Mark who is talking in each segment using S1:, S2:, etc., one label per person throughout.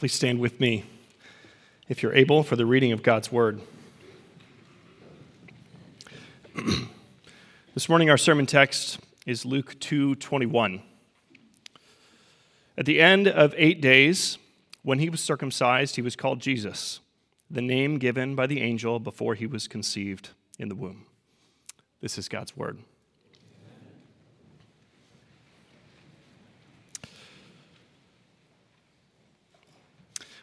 S1: Please stand with me, if you're able, for the reading of God's Word. this morning, our sermon text is Luke 2:21. At the end of eight days, when he was circumcised, he was called Jesus, the name given by the angel before he was conceived in the womb. This is God's Word.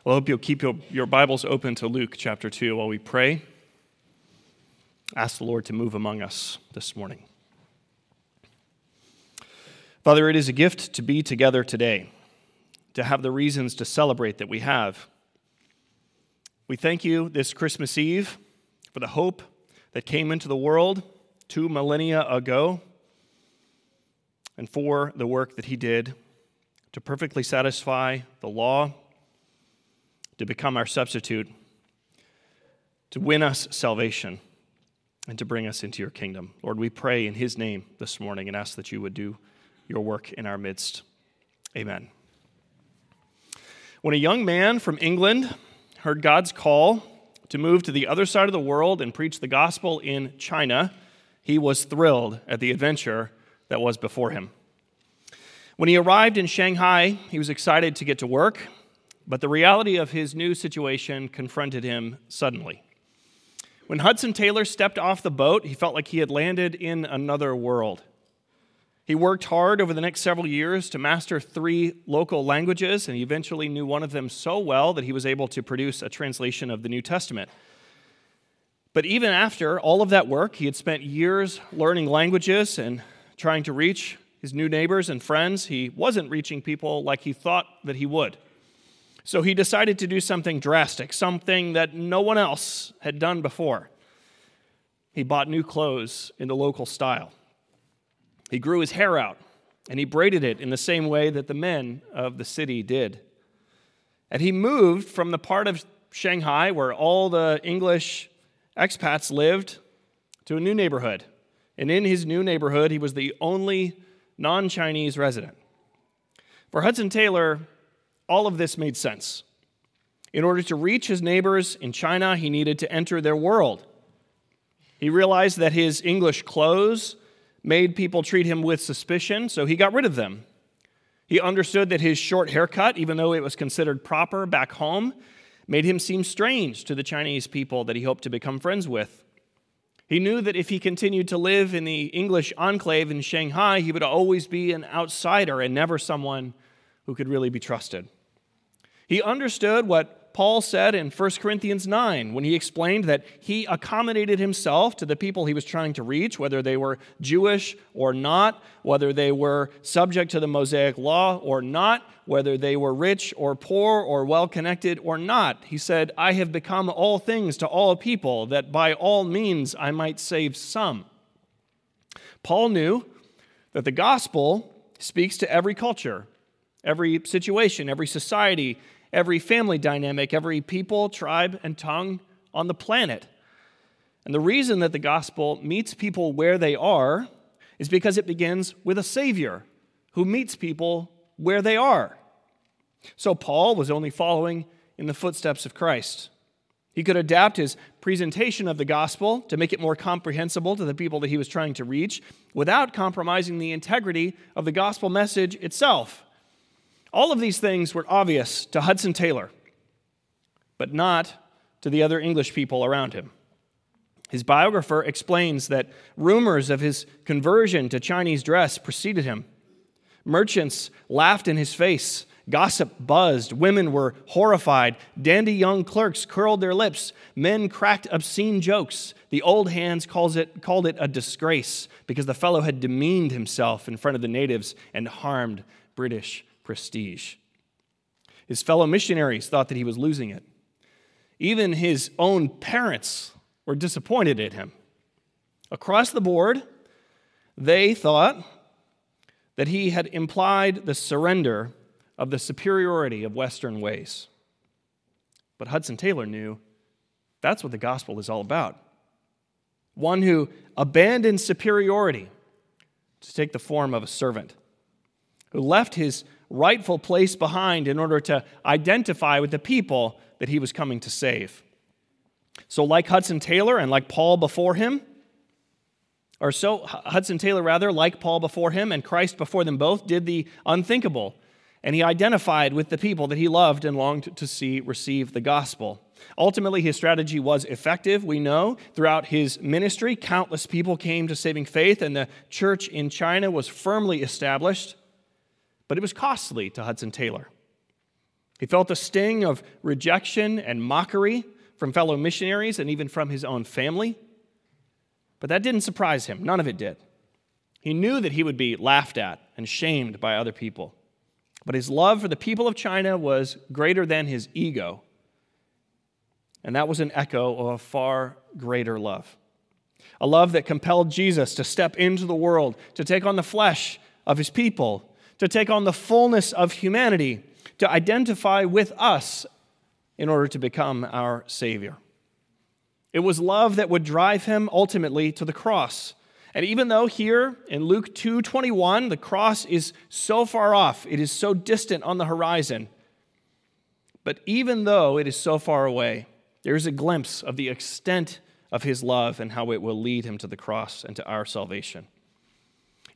S1: Well, I hope you'll keep your, your Bibles open to Luke chapter 2 while we pray. Ask the Lord to move among us this morning. Father, it is a gift to be together today, to have the reasons to celebrate that we have. We thank you this Christmas Eve for the hope that came into the world two millennia ago and for the work that he did to perfectly satisfy the law to become our substitute, to win us salvation, and to bring us into your kingdom. Lord, we pray in his name this morning and ask that you would do your work in our midst. Amen. When a young man from England heard God's call to move to the other side of the world and preach the gospel in China, he was thrilled at the adventure that was before him. When he arrived in Shanghai, he was excited to get to work but the reality of his new situation confronted him suddenly. When Hudson Taylor stepped off the boat, he felt like he had landed in another world. He worked hard over the next several years to master three local languages, and he eventually knew one of them so well that he was able to produce a translation of the New Testament. But even after all of that work, he had spent years learning languages and trying to reach his new neighbors and friends. He wasn't reaching people like he thought that he would. So he decided to do something drastic, something that no one else had done before. He bought new clothes in the local style. He grew his hair out and he braided it in the same way that the men of the city did. And he moved from the part of Shanghai where all the English expats lived to a new neighborhood. And in his new neighborhood, he was the only non Chinese resident. For Hudson Taylor, all of this made sense. In order to reach his neighbors in China, he needed to enter their world. He realized that his English clothes made people treat him with suspicion, so he got rid of them. He understood that his short haircut, even though it was considered proper back home, made him seem strange to the Chinese people that he hoped to become friends with. He knew that if he continued to live in the English enclave in Shanghai, he would always be an outsider and never someone who could really be trusted. He understood what Paul said in 1 Corinthians 9 when he explained that he accommodated himself to the people he was trying to reach, whether they were Jewish or not, whether they were subject to the Mosaic law or not, whether they were rich or poor or well connected or not. He said, I have become all things to all people, that by all means I might save some. Paul knew that the gospel speaks to every culture, every situation, every society, every family dynamic, every people, tribe, and tongue on the planet. And the reason that the gospel meets people where they are is because it begins with a Savior who meets people where they are. So Paul was only following in the footsteps of Christ. He could adapt his presentation of the gospel to make it more comprehensible to the people that he was trying to reach without compromising the integrity of the gospel message itself. All of these things were obvious to Hudson Taylor, but not to the other English people around him. His biographer explains that rumors of his conversion to Chinese dress preceded him. Merchants laughed in his face. Gossip buzzed. Women were horrified. Dandy young clerks curled their lips. Men cracked obscene jokes. The old hands calls it, called it a disgrace because the fellow had demeaned himself in front of the natives and harmed British prestige. His fellow missionaries thought that he was losing it. Even his own parents were disappointed at him. Across the board, they thought that he had implied the surrender of the superiority of Western ways. But Hudson Taylor knew that's what the gospel is all about. One who abandoned superiority to take the form of a servant, who left his rightful place behind in order to identify with the people that he was coming to save. So, like Hudson Taylor and like Paul before him, or so Hudson Taylor, rather, like Paul before him and Christ before them both, did the unthinkable. And he identified with the people that he loved and longed to see receive the gospel. Ultimately, his strategy was effective, we know. Throughout his ministry, countless people came to saving faith, and the church in China was firmly established. But it was costly to Hudson Taylor. He felt the sting of rejection and mockery from fellow missionaries and even from his own family. But that didn't surprise him. None of it did. He knew that he would be laughed at and shamed by other people. But his love for the people of China was greater than his ego. And that was an echo of a far greater love. A love that compelled Jesus to step into the world, to take on the flesh of his people, to take on the fullness of humanity, to identify with us in order to become our Savior. It was love that would drive him ultimately to the cross. And even though here in Luke 2:21 the cross is so far off, it is so distant on the horizon. But even though it is so far away, there is a glimpse of the extent of his love and how it will lead him to the cross and to our salvation.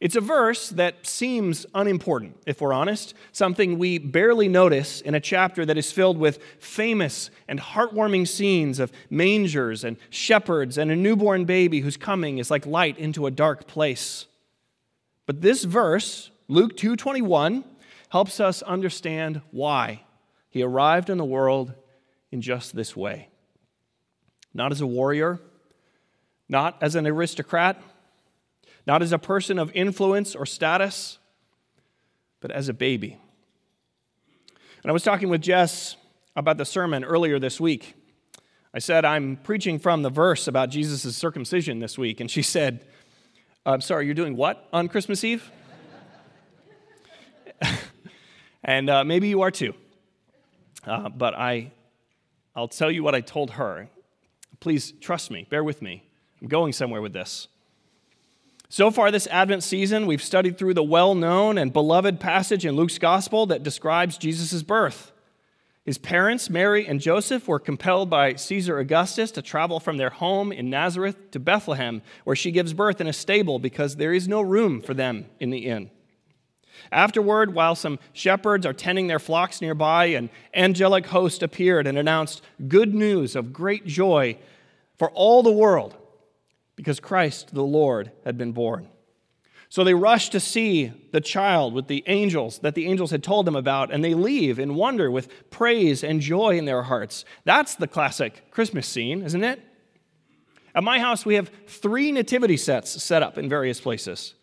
S1: It's a verse that seems unimportant, if we're honest, something we barely notice in a chapter that is filled with famous and heartwarming scenes of mangers and shepherds and a newborn baby whose coming is like light into a dark place. But this verse, Luke 2:21, helps us understand why he arrived in the world in just this way. Not as a warrior, not as an aristocrat, not as a person of influence or status, but as a baby. And I was talking with Jess about the sermon earlier this week. I said, I'm preaching from the verse about Jesus' circumcision this week. And she said, I'm sorry, you're doing what on Christmas Eve? and uh, maybe you are too. Uh, but I, I'll tell you what I told her. Please trust me, bear with me. I'm going somewhere with this. So far, this Advent season, we've studied through the well known and beloved passage in Luke's gospel that describes Jesus' birth. His parents, Mary and Joseph, were compelled by Caesar Augustus to travel from their home in Nazareth to Bethlehem, where she gives birth in a stable because there is no room for them in the inn. Afterward, while some shepherds are tending their flocks nearby, an angelic host appeared and announced good news of great joy for all the world because Christ the Lord had been born. So they rush to see the child with the angels that the angels had told them about, and they leave in wonder with praise and joy in their hearts. That's the classic Christmas scene, isn't it? At my house, we have three nativity sets set up in various places,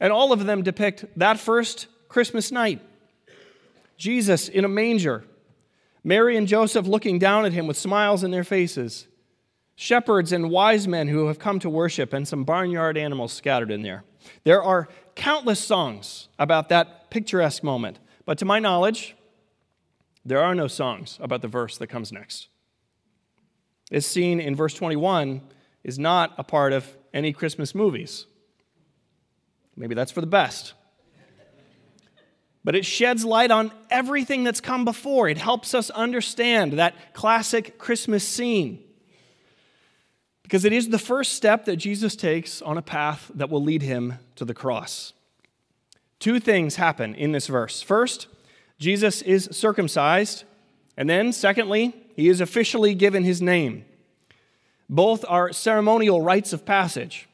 S1: and all of them depict that first Christmas night Jesus in a manger, Mary and Joseph looking down at him with smiles in their faces, shepherds and wise men who have come to worship, and some barnyard animals scattered in there. There are countless songs about that picturesque moment, but to my knowledge, there are no songs about the verse that comes next. This scene in verse 21 is not a part of any Christmas movies. Maybe that's for the best. But it sheds light on everything that's come before. It helps us understand that classic Christmas scene because it is the first step that Jesus takes on a path that will lead him to the cross. Two things happen in this verse. First, Jesus is circumcised, and then, secondly, he is officially given his name. Both are ceremonial rites of passage,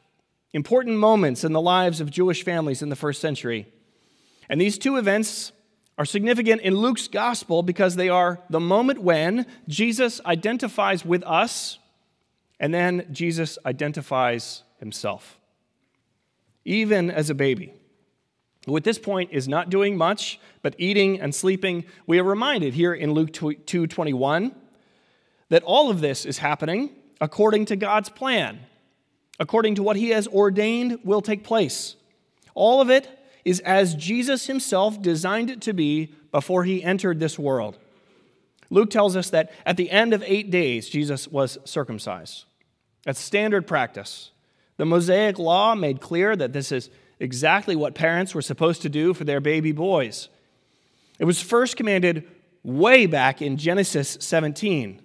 S1: important moments in the lives of Jewish families in the first century. And these two events are significant in Luke's gospel because they are the moment when Jesus identifies with us and then Jesus identifies himself, even as a baby, who at this point is not doing much but eating and sleeping. We are reminded here in Luke 2:21 that all of this is happening according to God's plan, according to what he has ordained will take place. All of it is as Jesus himself designed it to be before he entered this world. Luke tells us that at the end of eight days, Jesus was circumcised. That's standard practice. The Mosaic law made clear that this is exactly what parents were supposed to do for their baby boys. It was first commanded way back in Genesis 17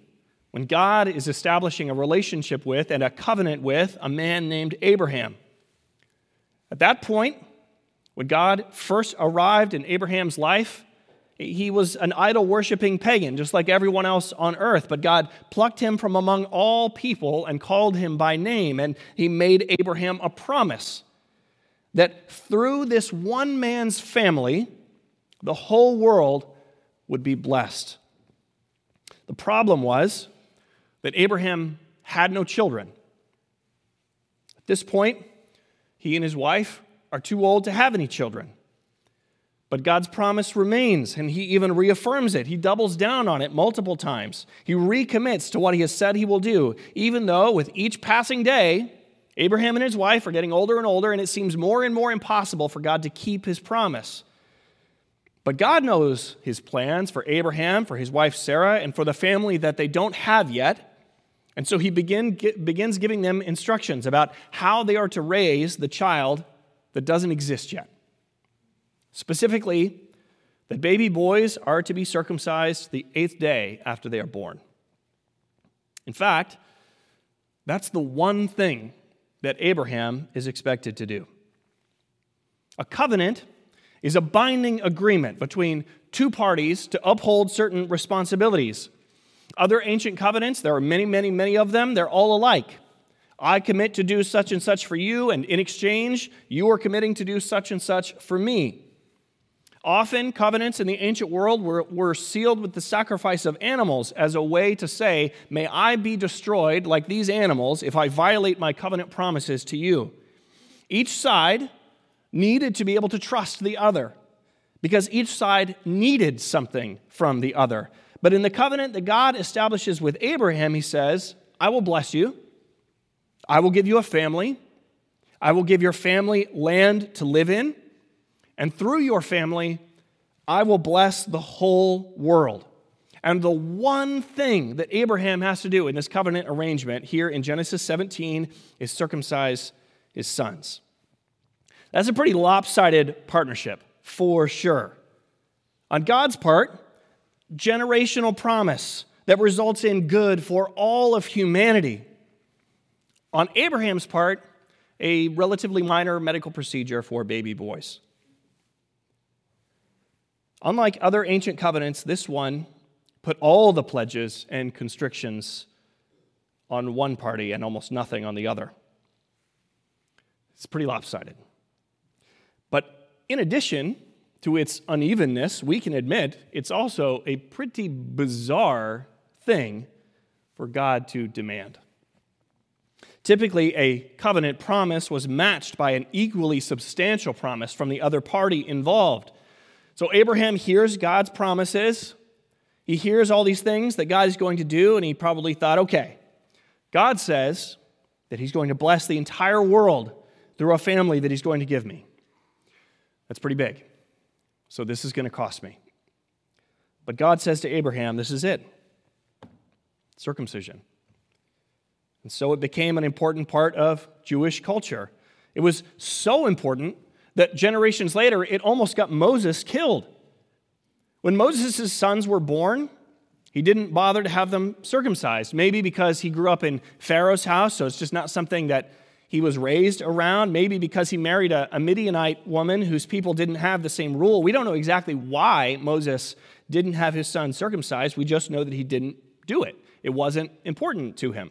S1: when God is establishing a relationship with and a covenant with a man named Abraham. At that point, when God first arrived in Abraham's life, he was an idol worshiping pagan, just like everyone else on earth. But God plucked him from among all people and called him by name. And he made Abraham a promise that through this one man's family, the whole world would be blessed. The problem was that Abraham had no children. At this point, he and his wife are too old to have any children. But God's promise remains, and he even reaffirms it. He doubles down on it multiple times. He recommits to what he has said he will do, even though with each passing day, Abraham and his wife are getting older and older, and it seems more and more impossible for God to keep his promise. But God knows his plans for Abraham, for his wife Sarah, and for the family that they don't have yet. And so he begin, begins giving them instructions about how they are to raise the child that doesn't exist yet. Specifically, that baby boys are to be circumcised the eighth day after they are born. In fact, that's the one thing that Abraham is expected to do. A covenant is a binding agreement between two parties to uphold certain responsibilities. Other ancient covenants, there are many, many, many of them, they're all alike. I commit to do such and such for you, and in exchange, you are committing to do such and such for me. Often, covenants in the ancient world were, were sealed with the sacrifice of animals as a way to say, May I be destroyed like these animals if I violate my covenant promises to you. Each side needed to be able to trust the other because each side needed something from the other. But in the covenant that God establishes with Abraham, he says, I will bless you, I will give you a family, I will give your family land to live in. And through your family, I will bless the whole world. And the one thing that Abraham has to do in this covenant arrangement here in Genesis 17 is circumcise his sons. That's a pretty lopsided partnership, for sure. On God's part, generational promise that results in good for all of humanity. On Abraham's part, a relatively minor medical procedure for baby boys. Unlike other ancient covenants, this one put all the pledges and constrictions on one party and almost nothing on the other. It's pretty lopsided. But in addition to its unevenness, we can admit it's also a pretty bizarre thing for God to demand. Typically, a covenant promise was matched by an equally substantial promise from the other party involved. So Abraham hears God's promises. He hears all these things that God is going to do, and he probably thought, okay, God says that he's going to bless the entire world through a family that he's going to give me. That's pretty big. So this is going to cost me. But God says to Abraham, this is it circumcision. And so it became an important part of Jewish culture. It was so important that generations later, it almost got Moses killed. When Moses' sons were born, he didn't bother to have them circumcised. Maybe because he grew up in Pharaoh's house, so it's just not something that he was raised around. Maybe because he married a, a Midianite woman whose people didn't have the same rule. We don't know exactly why Moses didn't have his son circumcised. We just know that he didn't do it, it wasn't important to him.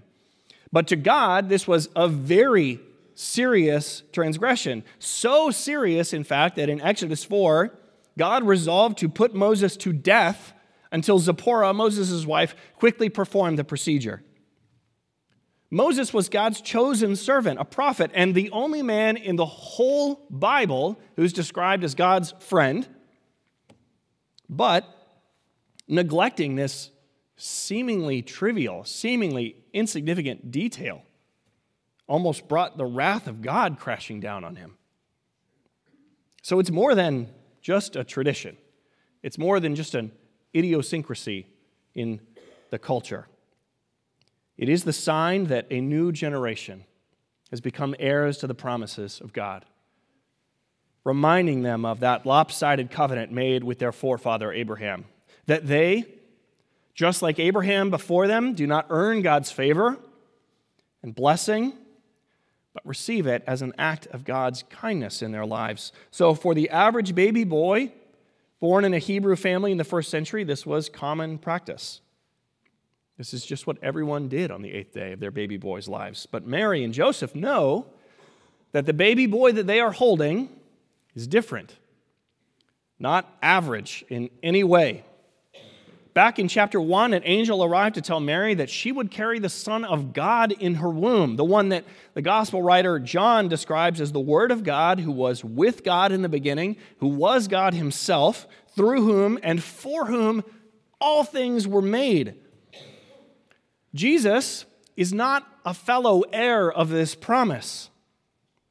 S1: But to God, this was a very serious transgression. So serious, in fact, that in Exodus 4, God resolved to put Moses to death until Zipporah, Moses' wife, quickly performed the procedure. Moses was God's chosen servant, a prophet, and the only man in the whole Bible who's described as God's friend. But neglecting this seemingly trivial, seemingly insignificant detail almost brought the wrath of God crashing down on him. So it's more than just a tradition, it's more than just an idiosyncrasy in the culture. It is the sign that a new generation has become heirs to the promises of God. reminding them of that lopsided covenant made with their forefather Abraham. That they, just like Abraham before them, do not earn God's favor and blessing, but receive it as an act of God's kindness in their lives. So, for the average baby boy born in a Hebrew family in the first century, this was common practice. This is just what everyone did on the eighth day of their baby boy's lives. But Mary and Joseph know that the baby boy that they are holding is different, not average in any way. Back in chapter 1, an angel arrived to tell Mary that she would carry the Son of God in her womb, the one that the gospel writer John describes as the Word of God, who was with God in the beginning, who was God Himself, through whom and for whom all things were made. Jesus is not a fellow heir of this promise,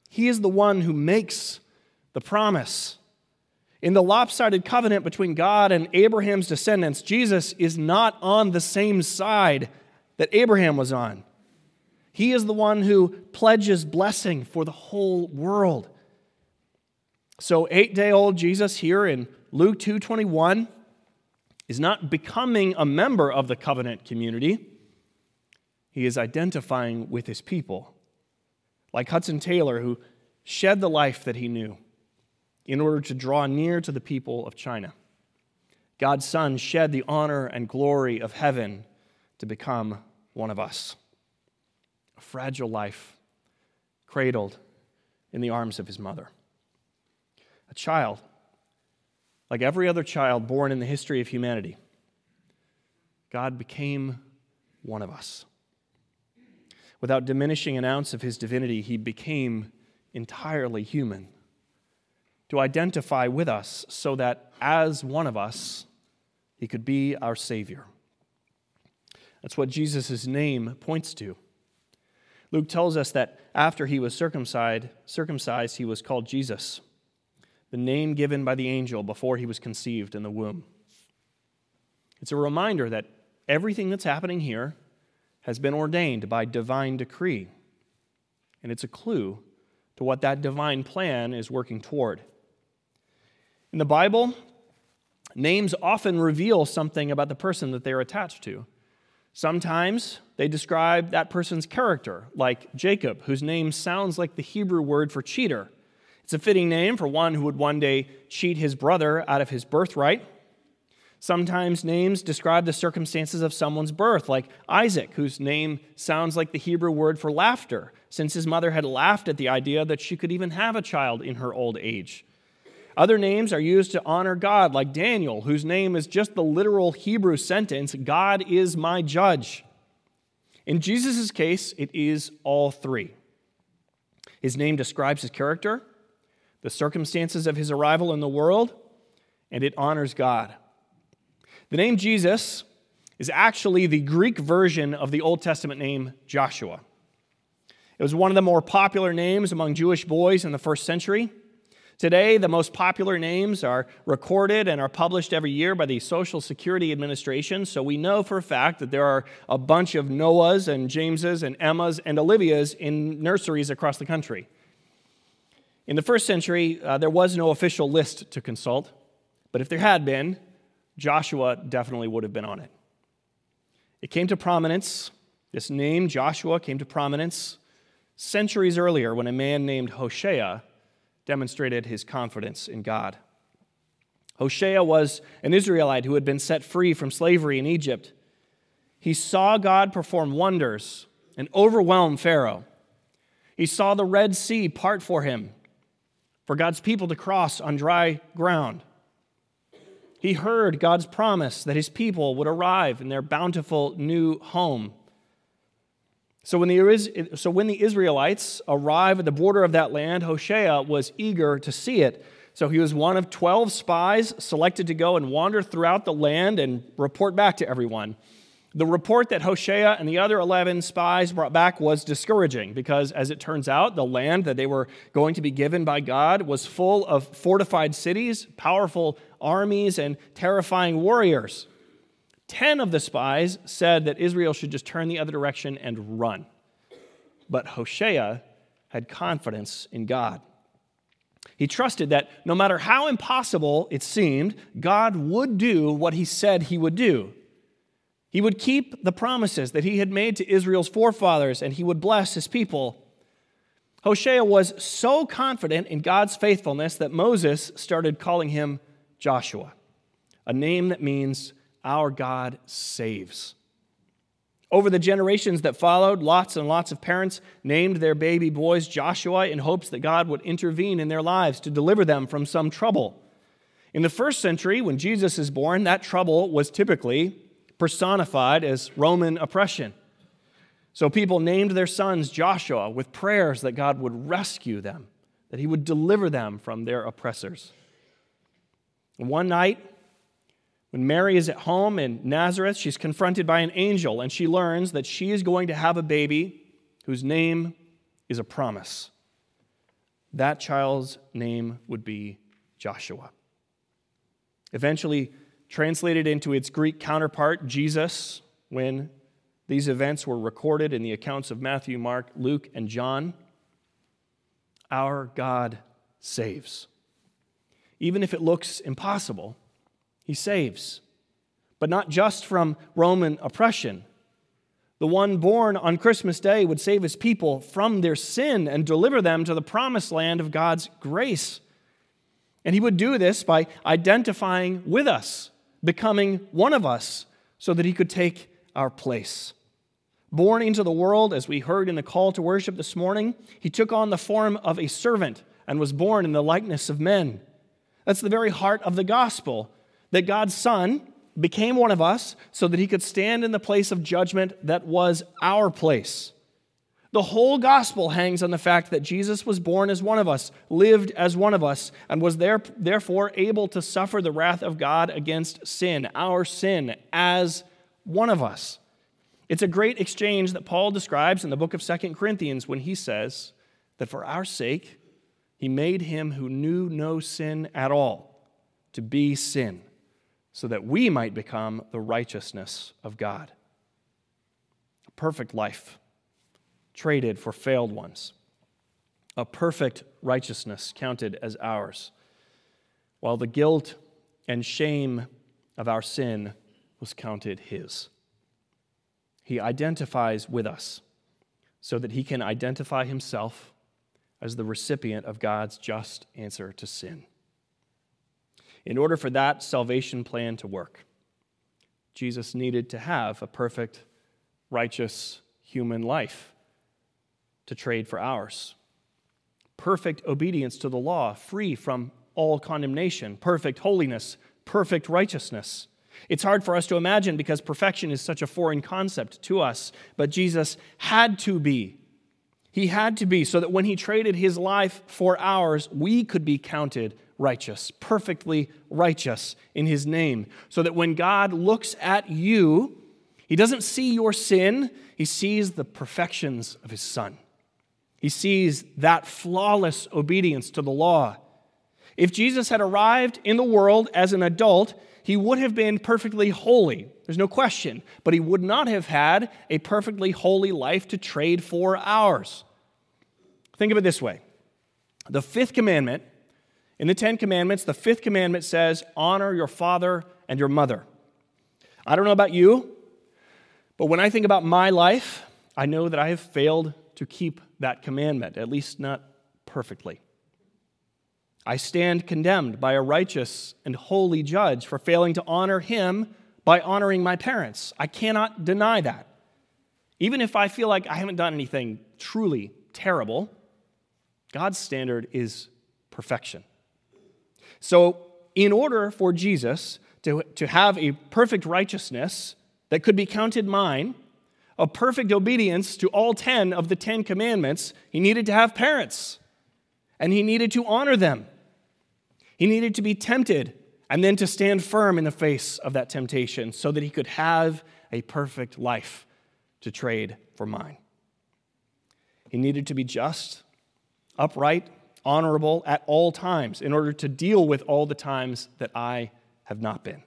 S1: He is the one who makes the promise. In the lopsided covenant between God and Abraham's descendants, Jesus is not on the same side that Abraham was on. He is the one who pledges blessing for the whole world. So 8-day-old Jesus here in Luke 2:21 is not becoming a member of the covenant community. He is identifying with his people. Like Hudson Taylor who shed the life that he knew in order to draw near to the people of China. God's Son shed the honor and glory of heaven to become one of us. A fragile life, cradled in the arms of his mother. A child, like every other child born in the history of humanity, God became one of us. Without diminishing an ounce of his divinity, he became entirely human to identify with us so that as one of us, he could be our Savior. That's what Jesus' name points to. Luke tells us that after he was circumcised, circumcised, he was called Jesus, the name given by the angel before he was conceived in the womb. It's a reminder that everything that's happening here has been ordained by divine decree. And it's a clue to what that divine plan is working toward. In the Bible, names often reveal something about the person that they're attached to. Sometimes they describe that person's character, like Jacob, whose name sounds like the Hebrew word for cheater. It's a fitting name for one who would one day cheat his brother out of his birthright. Sometimes names describe the circumstances of someone's birth, like Isaac, whose name sounds like the Hebrew word for laughter, since his mother had laughed at the idea that she could even have a child in her old age. Other names are used to honor God, like Daniel, whose name is just the literal Hebrew sentence God is my judge. In Jesus' case, it is all three. His name describes his character, the circumstances of his arrival in the world, and it honors God. The name Jesus is actually the Greek version of the Old Testament name Joshua. It was one of the more popular names among Jewish boys in the first century. Today, the most popular names are recorded and are published every year by the Social Security Administration, so we know for a fact that there are a bunch of Noahs and Jameses and Emmas and Olivias in nurseries across the country. In the first century, uh, there was no official list to consult, but if there had been, Joshua definitely would have been on it. It came to prominence, this name, Joshua, came to prominence centuries earlier when a man named Hosea demonstrated his confidence in God. Hosea was an Israelite who had been set free from slavery in Egypt. He saw God perform wonders and overwhelm Pharaoh. He saw the Red Sea part for him, for God's people to cross on dry ground. He heard God's promise that his people would arrive in their bountiful new home. So when, the, so when the Israelites arrive at the border of that land, Hosea was eager to see it. So he was one of 12 spies selected to go and wander throughout the land and report back to everyone. The report that Hosea and the other 11 spies brought back was discouraging because, as it turns out, the land that they were going to be given by God was full of fortified cities, powerful armies, and terrifying warriors. Ten of the spies said that Israel should just turn the other direction and run. But Hosea had confidence in God. He trusted that no matter how impossible it seemed, God would do what he said he would do. He would keep the promises that he had made to Israel's forefathers, and he would bless his people. Hosea was so confident in God's faithfulness that Moses started calling him Joshua, a name that means our God saves. Over the generations that followed, lots and lots of parents named their baby boys Joshua in hopes that God would intervene in their lives to deliver them from some trouble. In the first century, when Jesus is born, that trouble was typically personified as Roman oppression. So people named their sons Joshua with prayers that God would rescue them, that he would deliver them from their oppressors. One night, when Mary is at home in Nazareth, she's confronted by an angel and she learns that she is going to have a baby whose name is a promise. That child's name would be Joshua. Eventually translated into its Greek counterpart, Jesus, when these events were recorded in the accounts of Matthew, Mark, Luke, and John. Our God saves. Even if it looks impossible, he saves, but not just from Roman oppression. The one born on Christmas Day would save his people from their sin and deliver them to the promised land of God's grace. And he would do this by identifying with us, becoming one of us, so that he could take our place. Born into the world, as we heard in the call to worship this morning, he took on the form of a servant and was born in the likeness of men. That's the very heart of the gospel that God's Son became one of us so that he could stand in the place of judgment that was our place. The whole gospel hangs on the fact that Jesus was born as one of us, lived as one of us, and was there, therefore able to suffer the wrath of God against sin, our sin, as one of us. It's a great exchange that Paul describes in the book of Second Corinthians when he says that for our sake, he made him who knew no sin at all to be sin so that we might become the righteousness of God. A perfect life traded for failed ones, a perfect righteousness counted as ours, while the guilt and shame of our sin was counted his. He identifies with us so that he can identify himself as the recipient of God's just answer to sin. In order for that salvation plan to work, Jesus needed to have a perfect, righteous human life to trade for ours. Perfect obedience to the law, free from all condemnation, perfect holiness, perfect righteousness. It's hard for us to imagine because perfection is such a foreign concept to us, but Jesus had to be. He had to be so that when he traded his life for ours, we could be counted righteous, perfectly righteous in his name. So that when God looks at you, he doesn't see your sin, he sees the perfections of his son. He sees that flawless obedience to the law. If Jesus had arrived in the world as an adult, he would have been perfectly holy. There's no question. But he would not have had a perfectly holy life to trade for ours. Think of it this way the fifth commandment in the Ten Commandments, the fifth commandment says, Honor your father and your mother. I don't know about you, but when I think about my life, I know that I have failed to keep that commandment, at least not perfectly. I stand condemned by a righteous and holy judge for failing to honor him by honoring my parents. I cannot deny that. Even if I feel like I haven't done anything truly terrible, God's standard is perfection. So, in order for Jesus to, to have a perfect righteousness that could be counted mine, a perfect obedience to all 10 of the 10 commandments, he needed to have parents and he needed to honor them. He needed to be tempted and then to stand firm in the face of that temptation so that he could have a perfect life to trade for mine. He needed to be just, upright, honorable at all times in order to deal with all the times that I have not been.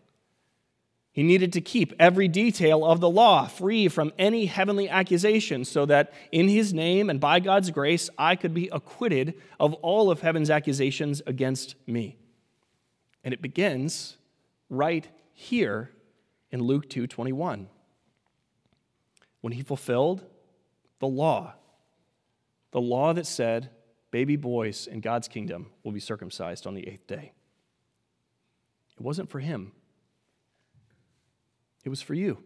S1: He needed to keep every detail of the law free from any heavenly accusation so that in his name and by God's grace I could be acquitted of all of heaven's accusations against me. And it begins right here in Luke 2:21. When he fulfilled the law, the law that said baby boys in God's kingdom will be circumcised on the 8th day. It wasn't for him. It was for you.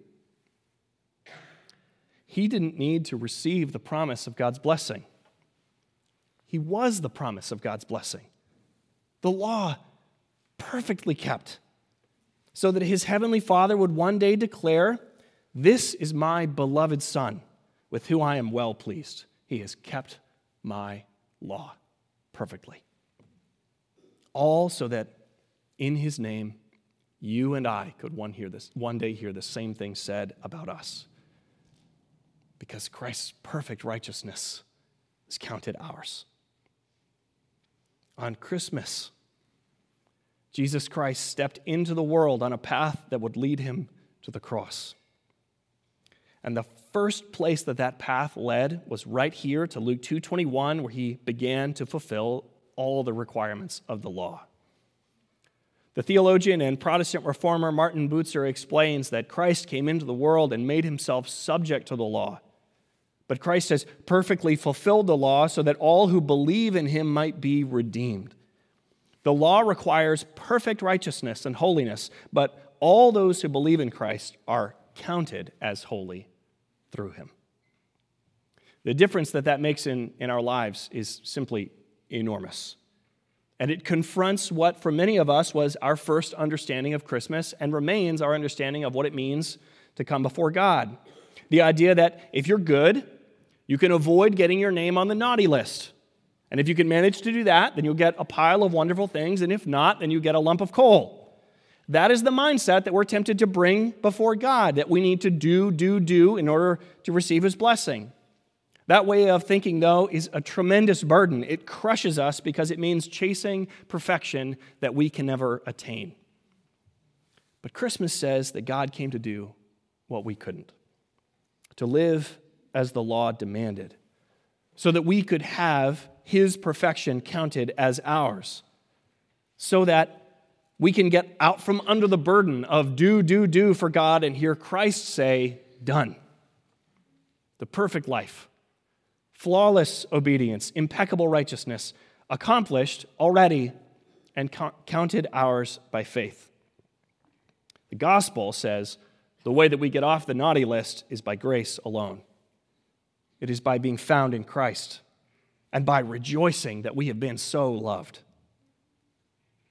S1: He didn't need to receive the promise of God's blessing. He was the promise of God's blessing. The law perfectly kept, so that his heavenly Father would one day declare, This is my beloved Son, with whom I am well pleased. He has kept my law perfectly. All so that in his name you and I could one, hear this, one day hear the same thing said about us. Because Christ's perfect righteousness is counted ours. On Christmas, Jesus Christ stepped into the world on a path that would lead him to the cross. And the first place that that path led was right here to Luke 2:21 where he began to fulfill all the requirements of the law. The theologian and Protestant reformer Martin Bucer explains that Christ came into the world and made himself subject to the law. But Christ has perfectly fulfilled the law so that all who believe in him might be redeemed. The law requires perfect righteousness and holiness, but all those who believe in Christ are counted as holy through him. The difference that that makes in, in our lives is simply enormous. And it confronts what, for many of us, was our first understanding of Christmas and remains our understanding of what it means to come before God. The idea that if you're good, you can avoid getting your name on the naughty list. And if you can manage to do that, then you'll get a pile of wonderful things. And if not, then you get a lump of coal. That is the mindset that we're tempted to bring before God, that we need to do, do, do in order to receive His blessing. That way of thinking, though, is a tremendous burden. It crushes us because it means chasing perfection that we can never attain. But Christmas says that God came to do what we couldn't to live as the law demanded, so that we could have His perfection counted as ours, so that we can get out from under the burden of do, do, do for God and hear Christ say, done. The perfect life flawless obedience, impeccable righteousness, accomplished already and counted ours by faith. The gospel says the way that we get off the naughty list is by grace alone. It is by being found in Christ and by rejoicing that we have been so loved.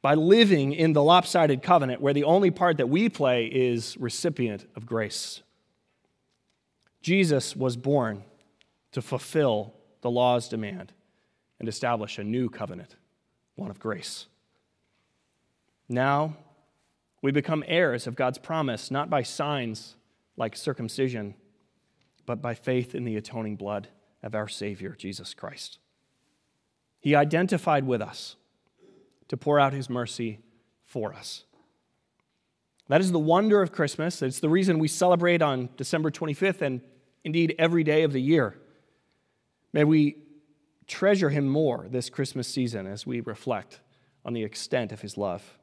S1: By living in the lopsided covenant where the only part that we play is recipient of grace. Jesus was born to fulfill the law's demand and establish a new covenant, one of grace. Now, we become heirs of God's promise, not by signs like circumcision, but by faith in the atoning blood of our Savior, Jesus Christ. He identified with us to pour out His mercy for us. That is the wonder of Christmas. It's the reason we celebrate on December 25th and indeed every day of the year. May we treasure him more this Christmas season as we reflect on the extent of his love.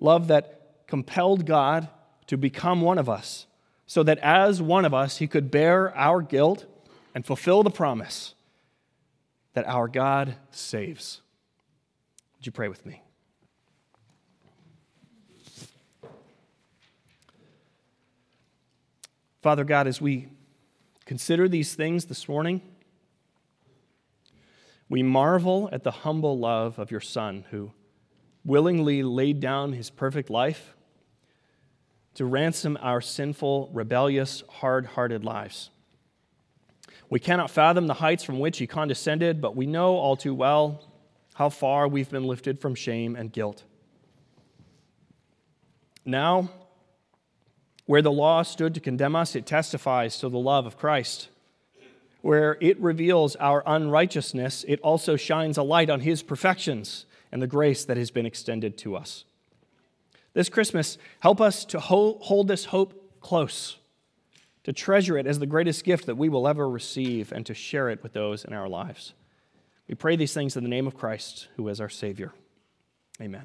S1: Love that compelled God to become one of us, so that as one of us, he could bear our guilt and fulfill the promise that our God saves. Would you pray with me? Father God, as we consider these things this morning, we marvel at the humble love of your Son, who willingly laid down his perfect life to ransom our sinful, rebellious, hard hearted lives. We cannot fathom the heights from which he condescended, but we know all too well how far we've been lifted from shame and guilt. Now, where the law stood to condemn us, it testifies to the love of Christ. Where it reveals our unrighteousness, it also shines a light on his perfections and the grace that has been extended to us. This Christmas, help us to hold this hope close, to treasure it as the greatest gift that we will ever receive, and to share it with those in our lives. We pray these things in the name of Christ, who is our Savior. Amen.